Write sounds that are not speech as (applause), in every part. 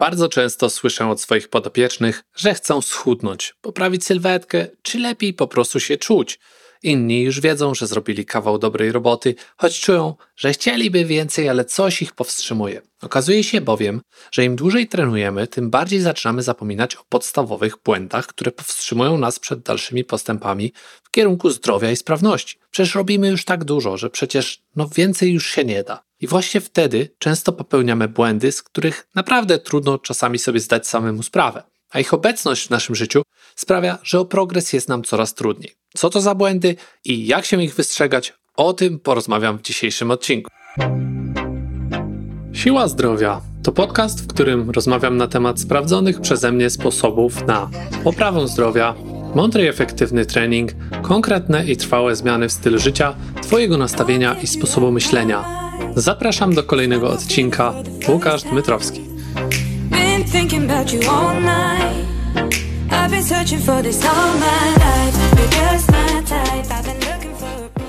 Bardzo często słyszę od swoich podopiecznych, że chcą schudnąć, poprawić sylwetkę, czy lepiej po prostu się czuć. Inni już wiedzą, że zrobili kawał dobrej roboty, choć czują, że chcieliby więcej, ale coś ich powstrzymuje. Okazuje się bowiem, że im dłużej trenujemy, tym bardziej zaczynamy zapominać o podstawowych błędach, które powstrzymują nas przed dalszymi postępami w kierunku zdrowia i sprawności. Przecież robimy już tak dużo, że przecież no więcej już się nie da. I właśnie wtedy często popełniamy błędy, z których naprawdę trudno czasami sobie zdać samemu sprawę a ich obecność w naszym życiu sprawia, że o progres jest nam coraz trudniej. Co to za błędy i jak się ich wystrzegać, o tym porozmawiam w dzisiejszym odcinku. Siła Zdrowia to podcast, w którym rozmawiam na temat sprawdzonych przeze mnie sposobów na poprawę zdrowia, mądry i efektywny trening, konkretne i trwałe zmiany w stylu życia, Twojego nastawienia i sposobu myślenia. Zapraszam do kolejnego odcinka. Łukasz Dmytrowski.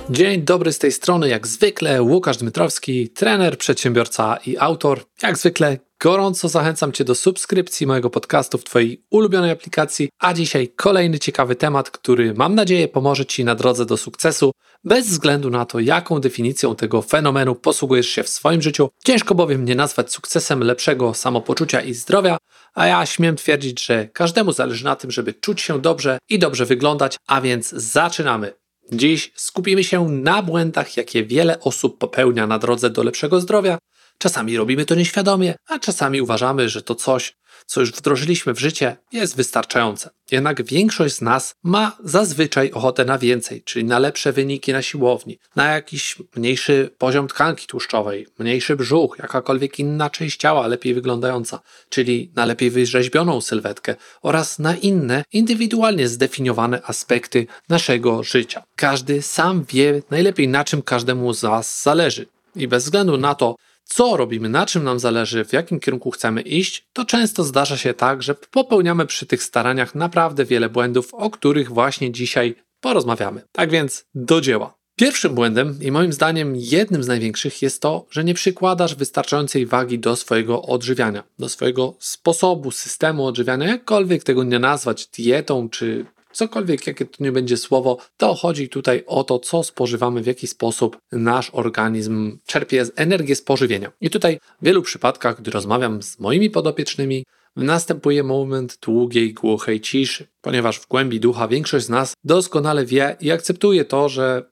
Dzień dobry z tej strony, jak zwykle Łukasz Dmytrowski, trener, przedsiębiorca i autor. Jak zwykle gorąco zachęcam Cię do subskrypcji mojego podcastu w Twojej ulubionej aplikacji, a dzisiaj kolejny ciekawy temat, który mam nadzieję pomoże Ci na drodze do sukcesu, bez względu na to, jaką definicją tego fenomenu posługujesz się w swoim życiu. Ciężko bowiem nie nazwać sukcesem lepszego samopoczucia i zdrowia, a ja śmiem twierdzić, że każdemu zależy na tym, żeby czuć się dobrze i dobrze wyglądać, a więc zaczynamy. Dziś skupimy się na błędach, jakie wiele osób popełnia na drodze do lepszego zdrowia. Czasami robimy to nieświadomie, a czasami uważamy, że to coś, co już wdrożyliśmy w życie, jest wystarczające. Jednak większość z nas ma zazwyczaj ochotę na więcej, czyli na lepsze wyniki na siłowni, na jakiś mniejszy poziom tkanki tłuszczowej, mniejszy brzuch, jakakolwiek inna część ciała lepiej wyglądająca, czyli na lepiej wyrzeźbioną sylwetkę oraz na inne, indywidualnie zdefiniowane aspekty naszego życia. Każdy sam wie najlepiej, na czym każdemu z Was zależy. I bez względu na to, co robimy, na czym nam zależy, w jakim kierunku chcemy iść, to często zdarza się tak, że popełniamy przy tych staraniach naprawdę wiele błędów, o których właśnie dzisiaj porozmawiamy. Tak więc do dzieła. Pierwszym błędem i moim zdaniem jednym z największych jest to, że nie przykładasz wystarczającej wagi do swojego odżywiania, do swojego sposobu, systemu odżywiania, jakkolwiek tego nie nazwać dietą czy cokolwiek, jakie to nie będzie słowo, to chodzi tutaj o to, co spożywamy, w jaki sposób nasz organizm czerpie energię z pożywienia. I tutaj w wielu przypadkach, gdy rozmawiam z moimi podopiecznymi, następuje moment długiej, głuchej ciszy, ponieważ w głębi ducha większość z nas doskonale wie i akceptuje to, że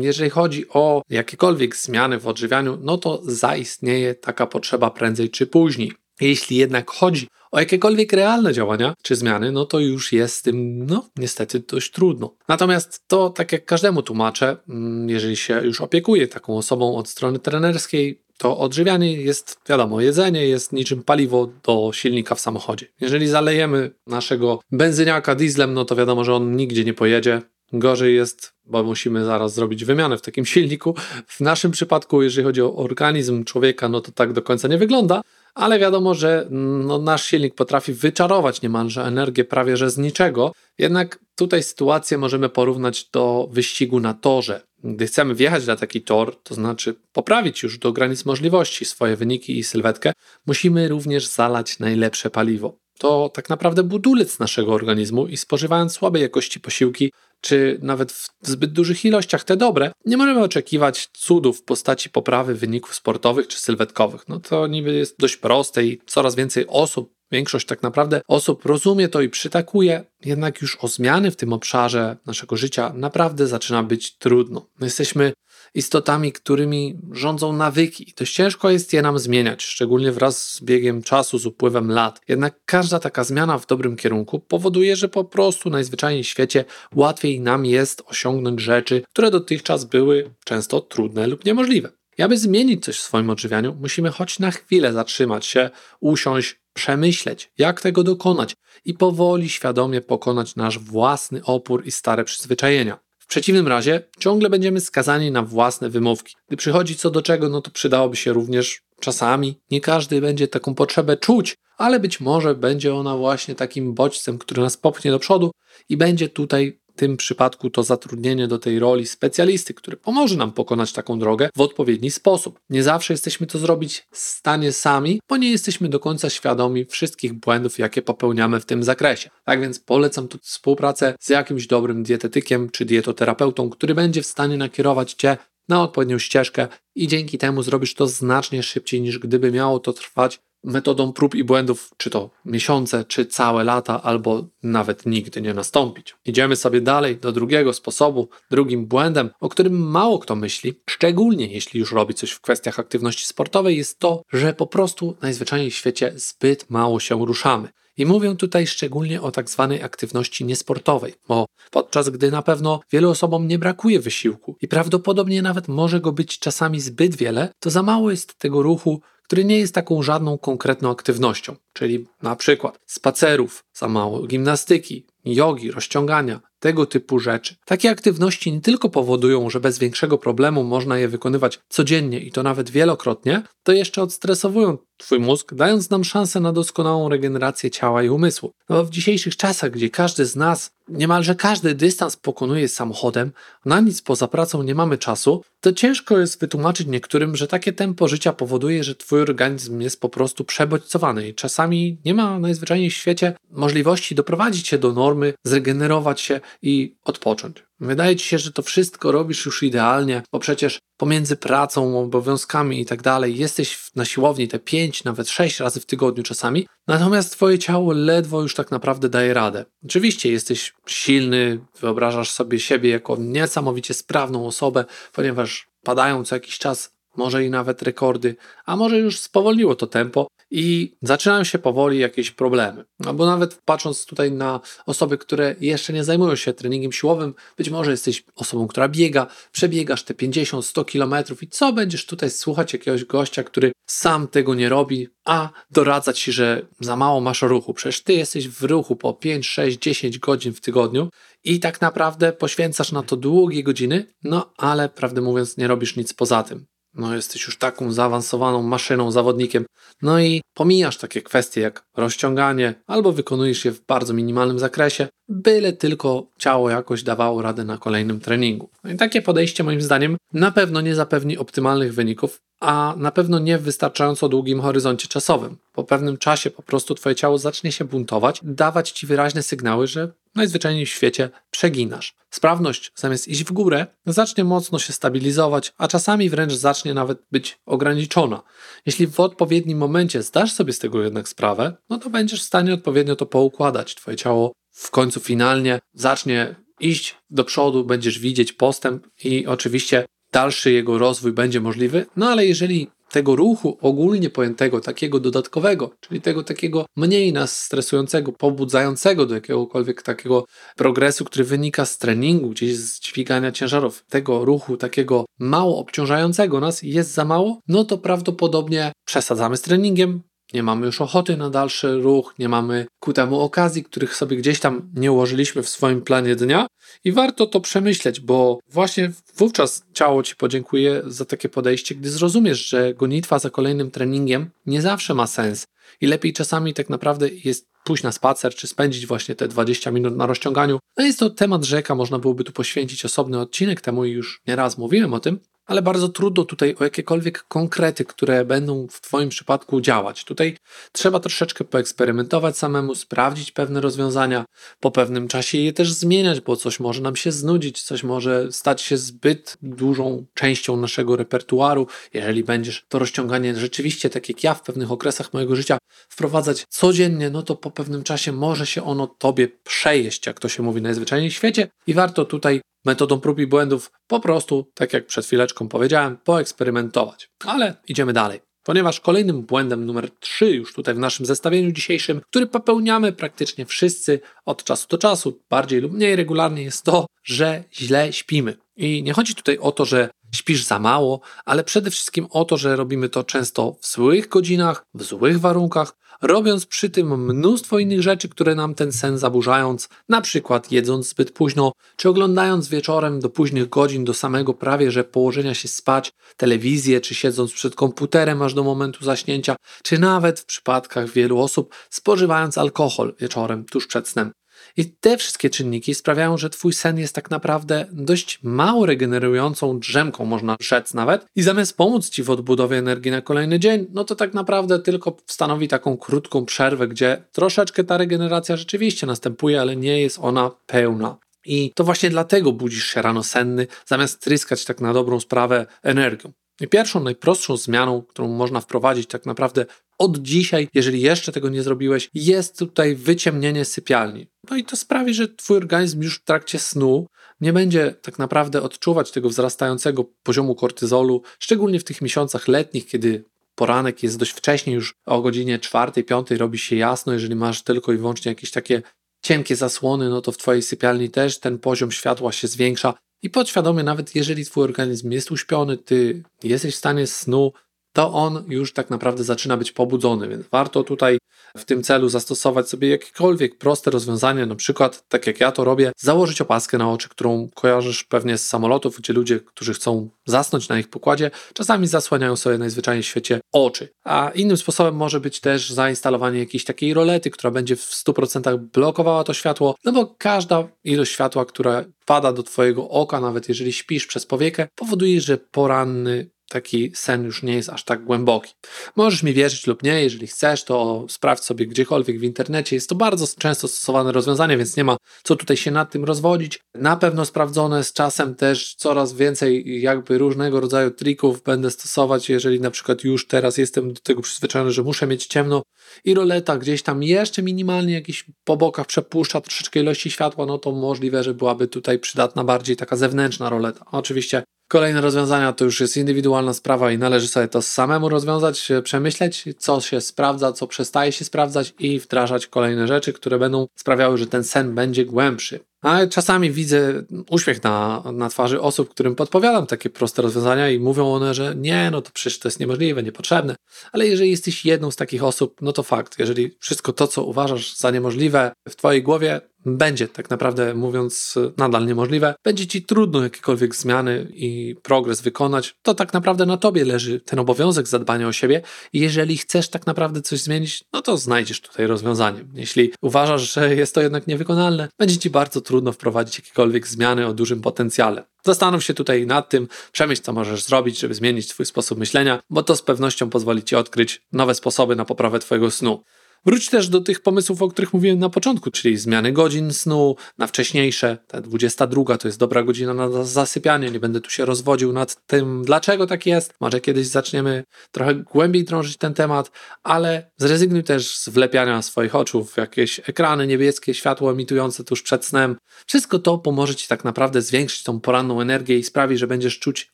jeżeli chodzi o jakiekolwiek zmiany w odżywianiu, no to zaistnieje taka potrzeba prędzej czy później. Jeśli jednak chodzi o jakiekolwiek realne działania czy zmiany, no to już jest z tym, no niestety dość trudno. Natomiast to, tak jak każdemu tłumaczę, mm, jeżeli się już opiekuje taką osobą od strony trenerskiej, to odżywianie jest, wiadomo, jedzenie jest niczym paliwo do silnika w samochodzie. Jeżeli zalejemy naszego benzyniaka dieslem, no to wiadomo, że on nigdzie nie pojedzie. Gorzej jest, bo musimy zaraz zrobić wymianę w takim (laughs) silniku. W naszym przypadku, jeżeli chodzi o organizm człowieka, no to tak do końca nie wygląda, ale wiadomo, że no, nasz silnik potrafi wyczarować niemalże energię prawie że z niczego. Jednak tutaj sytuację możemy porównać do wyścigu na torze. Gdy chcemy wjechać na taki tor, to znaczy poprawić już do granic możliwości swoje wyniki i sylwetkę, musimy również zalać najlepsze paliwo. To tak naprawdę budulec naszego organizmu i spożywając słabej jakości posiłki, czy nawet w zbyt dużych ilościach te dobre, nie możemy oczekiwać cudów w postaci poprawy wyników sportowych czy sylwetkowych. No to niby jest dość proste i coraz więcej osób, większość tak naprawdę osób rozumie to i przytakuje, jednak już o zmiany w tym obszarze naszego życia naprawdę zaczyna być trudno. My jesteśmy istotami, którymi rządzą nawyki. Dość ciężko jest je nam zmieniać, szczególnie wraz z biegiem czasu, z upływem lat. Jednak każda taka zmiana w dobrym kierunku powoduje, że po prostu najzwyczajniej w świecie łatwiej nam jest osiągnąć rzeczy, które dotychczas były często trudne lub niemożliwe. I aby zmienić coś w swoim odżywianiu, musimy choć na chwilę zatrzymać się, usiąść, przemyśleć, jak tego dokonać i powoli, świadomie pokonać nasz własny opór i stare przyzwyczajenia. W przeciwnym razie ciągle będziemy skazani na własne wymówki. Gdy przychodzi co do czego, no to przydałoby się również czasami, nie każdy będzie taką potrzebę czuć, ale być może będzie ona właśnie takim bodźcem, który nas popchnie do przodu i będzie tutaj tym przypadku to zatrudnienie do tej roli specjalisty, który pomoże nam pokonać taką drogę w odpowiedni sposób. Nie zawsze jesteśmy to zrobić w stanie sami, bo nie jesteśmy do końca świadomi wszystkich błędów, jakie popełniamy w tym zakresie. Tak więc polecam tu współpracę z jakimś dobrym dietetykiem czy dietoterapeutą, który będzie w stanie nakierować Cię na odpowiednią ścieżkę i dzięki temu zrobisz to znacznie szybciej niż gdyby miało to trwać metodą prób i błędów, czy to miesiące, czy całe lata, albo nawet nigdy nie nastąpić. Idziemy sobie dalej do drugiego sposobu, drugim błędem, o którym mało kto myśli, szczególnie jeśli już robi coś w kwestiach aktywności sportowej, jest to, że po prostu najzwyczajniej w świecie zbyt mało się ruszamy. I mówię tutaj szczególnie o tak zwanej aktywności niesportowej, bo podczas gdy na pewno wielu osobom nie brakuje wysiłku i prawdopodobnie nawet może go być czasami zbyt wiele, to za mało jest tego ruchu, który nie jest taką żadną konkretną aktywnością, czyli na przykład spacerów za mało, gimnastyki, jogi, rozciągania, tego typu rzeczy. Takie aktywności nie tylko powodują, że bez większego problemu można je wykonywać codziennie i to nawet wielokrotnie, to jeszcze odstresowują Twój mózg, dając nam szansę na doskonałą regenerację ciała i umysłu. No, w dzisiejszych czasach, gdzie każdy z nas, niemalże każdy dystans pokonuje samochodem, na nic poza pracą nie mamy czasu, to ciężko jest wytłumaczyć niektórym, że takie tempo życia powoduje, że Twój organizm jest po prostu przebodźcowany i czasami nie ma najzwyczajniej w świecie możliwości doprowadzić się do normy, zregenerować się i odpocząć. Wydaje ci się, że to wszystko robisz już idealnie, bo przecież pomiędzy pracą, obowiązkami i tak dalej jesteś na siłowni te 5, nawet 6 razy w tygodniu czasami, natomiast twoje ciało ledwo już tak naprawdę daje radę. Oczywiście jesteś silny, wyobrażasz sobie siebie jako niesamowicie sprawną osobę, ponieważ padają co jakiś czas może i nawet rekordy, a może już spowolniło to tempo i zaczynają się powoli jakieś problemy. Albo nawet patrząc tutaj na osoby, które jeszcze nie zajmują się treningiem siłowym, być może jesteś osobą, która biega, przebiegasz te 50-100 kilometrów i co będziesz tutaj słuchać jakiegoś gościa, który sam tego nie robi, a doradza ci, że za mało masz ruchu. Przecież ty jesteś w ruchu po 5, 6, 10 godzin w tygodniu i tak naprawdę poświęcasz na to długie godziny, no ale prawdę mówiąc nie robisz nic poza tym. No, jesteś już taką zaawansowaną maszyną, zawodnikiem. No i pomijasz takie kwestie jak rozciąganie, albo wykonujesz je w bardzo minimalnym zakresie, byle tylko ciało jakoś dawało radę na kolejnym treningu. No i takie podejście, moim zdaniem, na pewno nie zapewni optymalnych wyników, a na pewno nie w wystarczająco długim horyzoncie czasowym. Po pewnym czasie po prostu Twoje ciało zacznie się buntować, dawać Ci wyraźne sygnały, że najzwyczajniej w świecie przeginasz. Sprawność zamiast iść w górę, zacznie mocno się stabilizować, a czasami wręcz zacznie nawet być ograniczona. Jeśli w odpowiednim momencie zdasz sobie z tego jednak sprawę, no to będziesz w stanie odpowiednio to poukładać. Twoje ciało w końcu finalnie zacznie iść do przodu, będziesz widzieć postęp i oczywiście dalszy jego rozwój będzie możliwy. No ale jeżeli tego ruchu ogólnie pojętego, takiego dodatkowego, czyli tego takiego mniej nas stresującego, pobudzającego do jakiegokolwiek takiego progresu, który wynika z treningu, gdzieś z dźwigania ciężarów, tego ruchu takiego mało obciążającego nas jest za mało, no to prawdopodobnie przesadzamy z treningiem, nie mamy już ochoty na dalszy ruch, nie mamy ku temu okazji, których sobie gdzieś tam nie ułożyliśmy w swoim planie dnia. I warto to przemyśleć, bo właśnie wówczas ciało Ci podziękuje za takie podejście, gdy zrozumiesz, że gonitwa za kolejnym treningiem nie zawsze ma sens. I lepiej czasami tak naprawdę jest pójść na spacer, czy spędzić właśnie te 20 minut na rozciąganiu. No jest to temat rzeka, można byłoby tu poświęcić osobny odcinek temu i już nieraz mówiłem o tym, ale bardzo trudno tutaj o jakiekolwiek konkrety, które będą w Twoim przypadku działać. Tutaj trzeba troszeczkę poeksperymentować samemu, sprawdzić pewne rozwiązania, po pewnym czasie je też zmieniać, bo coś może nam się znudzić, coś może stać się zbyt dużą częścią naszego repertuaru. Jeżeli będziesz to rozciąganie rzeczywiście, tak jak ja w pewnych okresach mojego życia, wprowadzać codziennie, no to po pewnym czasie może się ono Tobie przejeść, jak to się mówi najzwyczajniej w świecie i warto tutaj metodą prób i błędów po prostu, tak jak przed chwileczką powiedziałem, poeksperymentować. Ale idziemy dalej. Ponieważ kolejnym błędem numer 3 już tutaj w naszym zestawieniu dzisiejszym, który popełniamy praktycznie wszyscy od czasu do czasu, bardziej lub mniej regularnie, jest to, że źle śpimy. I nie chodzi tutaj o to, że śpisz za mało, ale przede wszystkim o to, że robimy to często w złych godzinach, w złych warunkach, robiąc przy tym mnóstwo innych rzeczy, które nam ten sen zaburzając, na przykład jedząc zbyt późno, czy oglądając wieczorem do późnych godzin, do samego prawie że położenia się spać, telewizję, czy siedząc przed komputerem aż do momentu zaśnięcia, czy nawet w przypadkach wielu osób spożywając alkohol wieczorem tuż przed snem. I te wszystkie czynniki sprawiają, że twój sen jest tak naprawdę dość mało regenerującą drzemką, można rzec nawet. I zamiast pomóc ci w odbudowie energii na kolejny dzień, no to tak naprawdę tylko stanowi taką krótką przerwę, gdzie troszeczkę ta regeneracja rzeczywiście następuje, ale nie jest ona pełna. I to właśnie dlatego budzisz się rano senny, zamiast tryskać tak na dobrą sprawę energią. I pierwszą, najprostszą zmianą, którą można wprowadzić tak naprawdę od dzisiaj, jeżeli jeszcze tego nie zrobiłeś, jest tutaj wyciemnienie sypialni. No i to sprawi, że twój organizm już w trakcie snu nie będzie tak naprawdę odczuwać tego wzrastającego poziomu kortyzolu, szczególnie w tych miesiącach letnich, kiedy poranek jest dość wcześnie, już o godzinie 4, 5 robi się jasno, jeżeli masz tylko i wyłącznie jakieś takie cienkie zasłony, no to w twojej sypialni też ten poziom światła się zwiększa i podświadomie, nawet jeżeli twój organizm jest uśpiony, ty jesteś w stanie snu, to on już tak naprawdę zaczyna być pobudzony, więc warto tutaj w tym celu zastosować sobie jakiekolwiek proste rozwiązanie, na przykład, tak jak ja to robię, założyć opaskę na oczy, którą kojarzysz pewnie z samolotów, gdzie ludzie, którzy chcą zasnąć na ich pokładzie, czasami zasłaniają sobie najzwyczajniej w świecie oczy. A innym sposobem może być też zainstalowanie jakiejś takiej rolety, która będzie w 100% blokowała to światło, no bo każda ilość światła, która pada do Twojego oka, nawet jeżeli śpisz przez powiekę, powoduje, że poranny taki sen już nie jest aż tak głęboki. Możesz mi wierzyć lub nie, jeżeli chcesz, to sprawdź sobie gdziekolwiek w internecie. Jest to bardzo często stosowane rozwiązanie, więc nie ma co tutaj się nad tym rozwodzić. Na pewno sprawdzone z czasem też coraz więcej jakby różnego rodzaju trików będę stosować, jeżeli na przykład już teraz jestem do tego przyzwyczajony, że muszę mieć ciemno i roleta gdzieś tam jeszcze minimalnie jakiś po bokach przepuszcza troszeczkę ilości światła, no to możliwe, że byłaby tutaj przydatna bardziej taka zewnętrzna roleta. Oczywiście Kolejne rozwiązania to już jest indywidualna sprawa i należy sobie to samemu rozwiązać, przemyśleć, co się sprawdza, co przestaje się sprawdzać i wdrażać kolejne rzeczy, które będą sprawiały, że ten sen będzie głębszy. Ale czasami widzę uśmiech na, na twarzy osób, którym podpowiadam takie proste rozwiązania i mówią one, że nie, no to przecież to jest niemożliwe, niepotrzebne. Ale jeżeli jesteś jedną z takich osób, no to fakt, jeżeli wszystko to, co uważasz za niemożliwe w Twojej głowie, będzie tak naprawdę mówiąc nadal niemożliwe, będzie ci trudno jakiekolwiek zmiany i progres wykonać, to tak naprawdę na tobie leży ten obowiązek zadbania o siebie i jeżeli chcesz tak naprawdę coś zmienić, no to znajdziesz tutaj rozwiązanie. Jeśli uważasz, że jest to jednak niewykonalne, będzie ci bardzo trudno wprowadzić jakiekolwiek zmiany o dużym potencjale. Zastanów się tutaj nad tym, przemyśl co możesz zrobić, żeby zmienić twój sposób myślenia, bo to z pewnością pozwoli ci odkryć nowe sposoby na poprawę twojego snu. Wróć też do tych pomysłów, o których mówiłem na początku, czyli zmiany godzin snu na wcześniejsze. Ta 22 to jest dobra godzina na zasypianie. Nie będę tu się rozwodził nad tym, dlaczego tak jest. Może kiedyś zaczniemy trochę głębiej drążyć ten temat, ale zrezygnuj też z wlepiania swoich oczu w jakieś ekrany niebieskie, światło emitujące tuż przed snem. Wszystko to pomoże Ci tak naprawdę zwiększyć tą poranną energię i sprawi, że będziesz czuć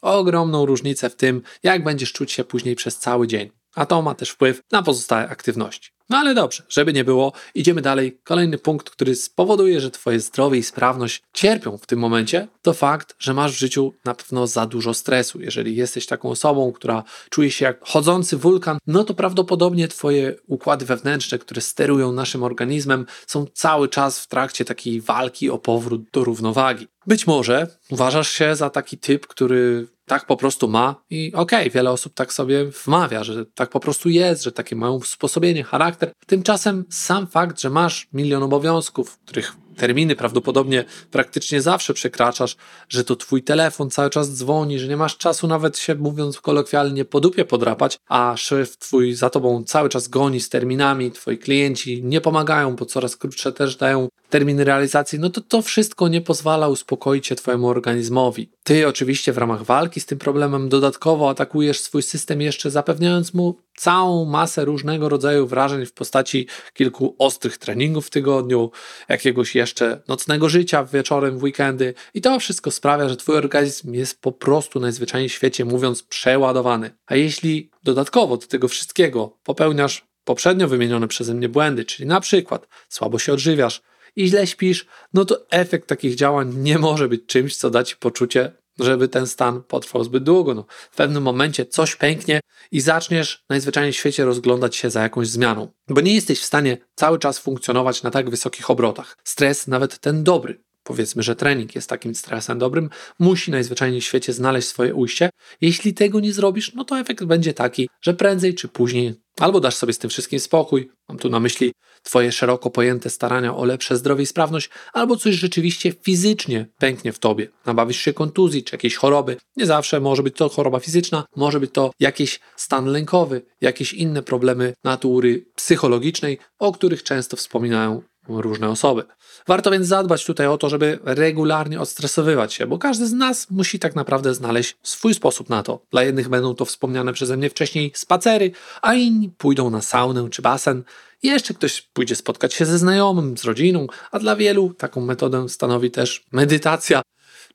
ogromną różnicę w tym, jak będziesz czuć się później przez cały dzień. A to ma też wpływ na pozostałe aktywności. No ale dobrze, żeby nie było, idziemy dalej. Kolejny punkt, który spowoduje, że Twoje zdrowie i sprawność cierpią w tym momencie, to fakt, że masz w życiu na pewno za dużo stresu. Jeżeli jesteś taką osobą, która czuje się jak chodzący wulkan, no to prawdopodobnie Twoje układy wewnętrzne, które sterują naszym organizmem, są cały czas w trakcie takiej walki o powrót do równowagi. Być może uważasz się za taki typ, który tak po prostu ma i okej, okay, wiele osób tak sobie wmawia, że tak po prostu jest, że takie mają usposobienie, charakter. Tymczasem sam fakt, że masz milion obowiązków, których terminy prawdopodobnie praktycznie zawsze przekraczasz, że to twój telefon cały czas dzwoni, że nie masz czasu nawet się, mówiąc kolokwialnie, po dupie podrapać, a szef twój za tobą cały czas goni z terminami, twoi klienci nie pomagają, bo coraz krótsze też dają terminy realizacji, no to to wszystko nie pozwala uspokoić się twojemu organizmowi. Ty oczywiście w ramach walki z tym problemem dodatkowo atakujesz swój system jeszcze zapewniając mu całą masę różnego rodzaju wrażeń w postaci kilku ostrych treningów w tygodniu, jakiegoś jeszcze nocnego życia wieczorem w weekendy i to wszystko sprawia, że twój organizm jest po prostu najzwyczajniej w świecie mówiąc przeładowany. A jeśli dodatkowo do tego wszystkiego popełniasz poprzednio wymienione przeze mnie błędy, czyli na przykład słabo się odżywiasz, i źle śpisz, no to efekt takich działań nie może być czymś, co da ci poczucie żeby ten stan potrwał zbyt długo. No, w pewnym momencie coś pęknie i zaczniesz najzwyczajniej w świecie rozglądać się za jakąś zmianą, bo nie jesteś w stanie cały czas funkcjonować na tak wysokich obrotach. Stres, nawet ten dobry, powiedzmy, że trening jest takim stresem dobrym, musi najzwyczajniej w świecie znaleźć swoje ujście. Jeśli tego nie zrobisz, no to efekt będzie taki, że prędzej czy później Albo dasz sobie z tym wszystkim spokój, mam tu na myśli Twoje szeroko pojęte starania o lepsze zdrowie i sprawność, albo coś rzeczywiście fizycznie pęknie w Tobie. Nabawisz się kontuzji czy jakiejś choroby. Nie zawsze może być to choroba fizyczna, może być to jakiś stan lękowy, jakieś inne problemy natury psychologicznej, o których często wspominają różne osoby. Warto więc zadbać tutaj o to, żeby regularnie odstresowywać się, bo każdy z nas musi tak naprawdę znaleźć swój sposób na to. Dla jednych będą to wspomniane przeze mnie wcześniej spacery, a inni pójdą na saunę czy basen. Jeszcze ktoś pójdzie spotkać się ze znajomym, z rodziną, a dla wielu taką metodę stanowi też medytacja,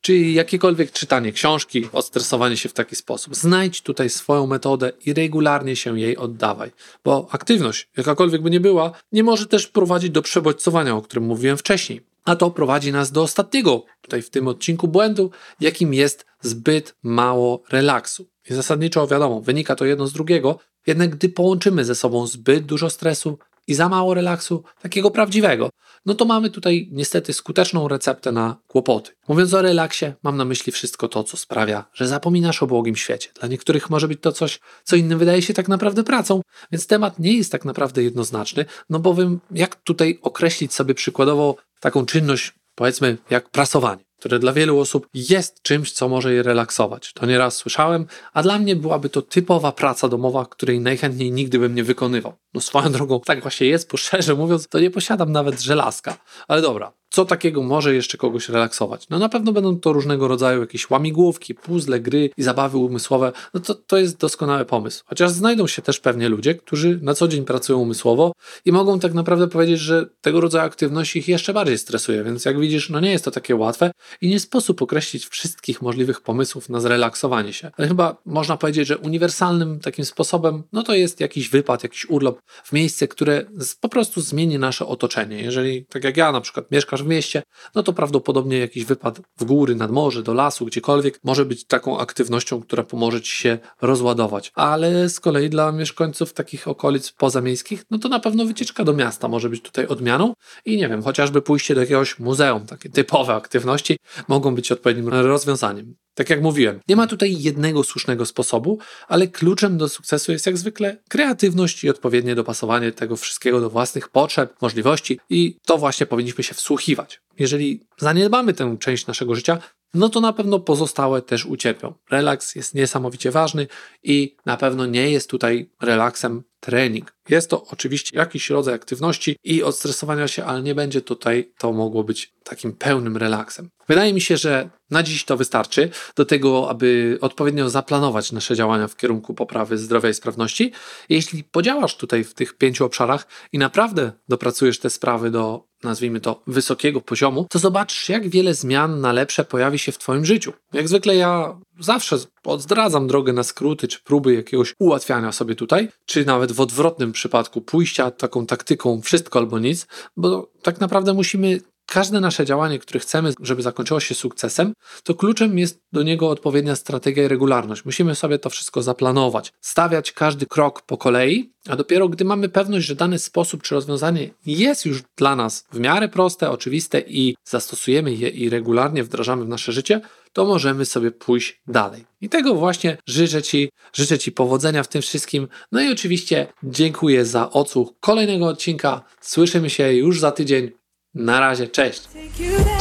czy jakiekolwiek czytanie książki, odstresowanie się w taki sposób. Znajdź tutaj swoją metodę i regularnie się jej oddawaj, bo aktywność, jakakolwiek by nie była, nie może też prowadzić do przebodźcowania, o którym mówiłem wcześniej. A to prowadzi nas do ostatniego, tutaj w tym odcinku błędu, jakim jest zbyt mało relaksu. I zasadniczo wiadomo, wynika to jedno z drugiego, jednak gdy połączymy ze sobą zbyt dużo stresu, i za mało relaksu, takiego prawdziwego, no to mamy tutaj niestety skuteczną receptę na kłopoty. Mówiąc o relaksie, mam na myśli wszystko to, co sprawia, że zapominasz o błogim świecie. Dla niektórych może być to coś, co innym wydaje się tak naprawdę pracą, więc temat nie jest tak naprawdę jednoznaczny, no bowiem jak tutaj określić sobie przykładowo taką czynność, powiedzmy, jak prasowanie które dla wielu osób jest czymś, co może je relaksować. To nieraz słyszałem, a dla mnie byłaby to typowa praca domowa, której najchętniej nigdy bym nie wykonywał. No swoją drogą, tak właśnie jest, bo (laughs) szczerze mówiąc, to nie posiadam nawet żelazka. Ale dobra, co takiego może jeszcze kogoś relaksować? No na pewno będą to różnego rodzaju jakieś łamigłówki, puzzle, gry i zabawy umysłowe. No to, to jest doskonały pomysł. Chociaż znajdą się też pewnie ludzie, którzy na co dzień pracują umysłowo i mogą tak naprawdę powiedzieć, że tego rodzaju aktywność ich jeszcze bardziej stresuje. Więc jak widzisz, no nie jest to takie łatwe i nie sposób określić wszystkich możliwych pomysłów na zrelaksowanie się. Ale chyba można powiedzieć, że uniwersalnym takim sposobem, no to jest jakiś wypad, jakiś urlop w miejsce, które po prostu zmieni nasze otoczenie. Jeżeli, tak jak ja na przykład mieszkasz w mieście, no to prawdopodobnie jakiś wypad w góry, nad morze, do lasu, gdziekolwiek może być taką aktywnością, która pomoże ci się rozładować. Ale z kolei dla mieszkańców takich okolic pozamiejskich, no to na pewno wycieczka do miasta może być tutaj odmianą i nie wiem, chociażby pójście do jakiegoś muzeum, takie typowe aktywności mogą być odpowiednim rozwiązaniem. Tak jak mówiłem, nie ma tutaj jednego słusznego sposobu, ale kluczem do sukcesu jest jak zwykle kreatywność i odpowiednie dopasowanie tego wszystkiego do własnych potrzeb, możliwości i to właśnie powinniśmy się wsłuchiwać. Jeżeli zaniedbamy tę część naszego życia, no to na pewno pozostałe też ucierpią. Relaks jest niesamowicie ważny i na pewno nie jest tutaj relaksem trening. Jest to oczywiście jakiś rodzaj aktywności i odstresowania się, ale nie będzie tutaj to mogło być takim pełnym relaksem. Wydaje mi się, że na dziś to wystarczy do tego, aby odpowiednio zaplanować nasze działania w kierunku poprawy zdrowia i sprawności. Jeśli podziałasz tutaj w tych pięciu obszarach i naprawdę dopracujesz te sprawy do, nazwijmy to, wysokiego poziomu, to zobaczysz, jak wiele zmian na lepsze pojawi się w Twoim życiu. Jak zwykle ja zawsze oddradzam drogę na skróty, czy próby jakiegoś ułatwiania sobie tutaj, czy nawet w odwrotnym przypadku pójścia taką taktyką wszystko albo nic, bo tak naprawdę musimy każde nasze działanie, które chcemy, żeby zakończyło się sukcesem, to kluczem jest do niego odpowiednia strategia i regularność. Musimy sobie to wszystko zaplanować, stawiać każdy krok po kolei, a dopiero gdy mamy pewność, że dany sposób czy rozwiązanie jest już dla nas w miarę proste, oczywiste i zastosujemy je i regularnie wdrażamy w nasze życie, to możemy sobie pójść dalej. I tego właśnie życzę Ci, życzę Ci powodzenia w tym wszystkim. No i oczywiście dziękuję za odsłuch kolejnego odcinka. Słyszymy się już za tydzień. Na razie, cześć.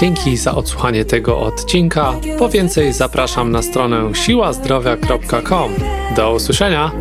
Dzięki za odsłuchanie tego odcinka. Po więcej zapraszam na stronę siłazdrowia.com. Do usłyszenia.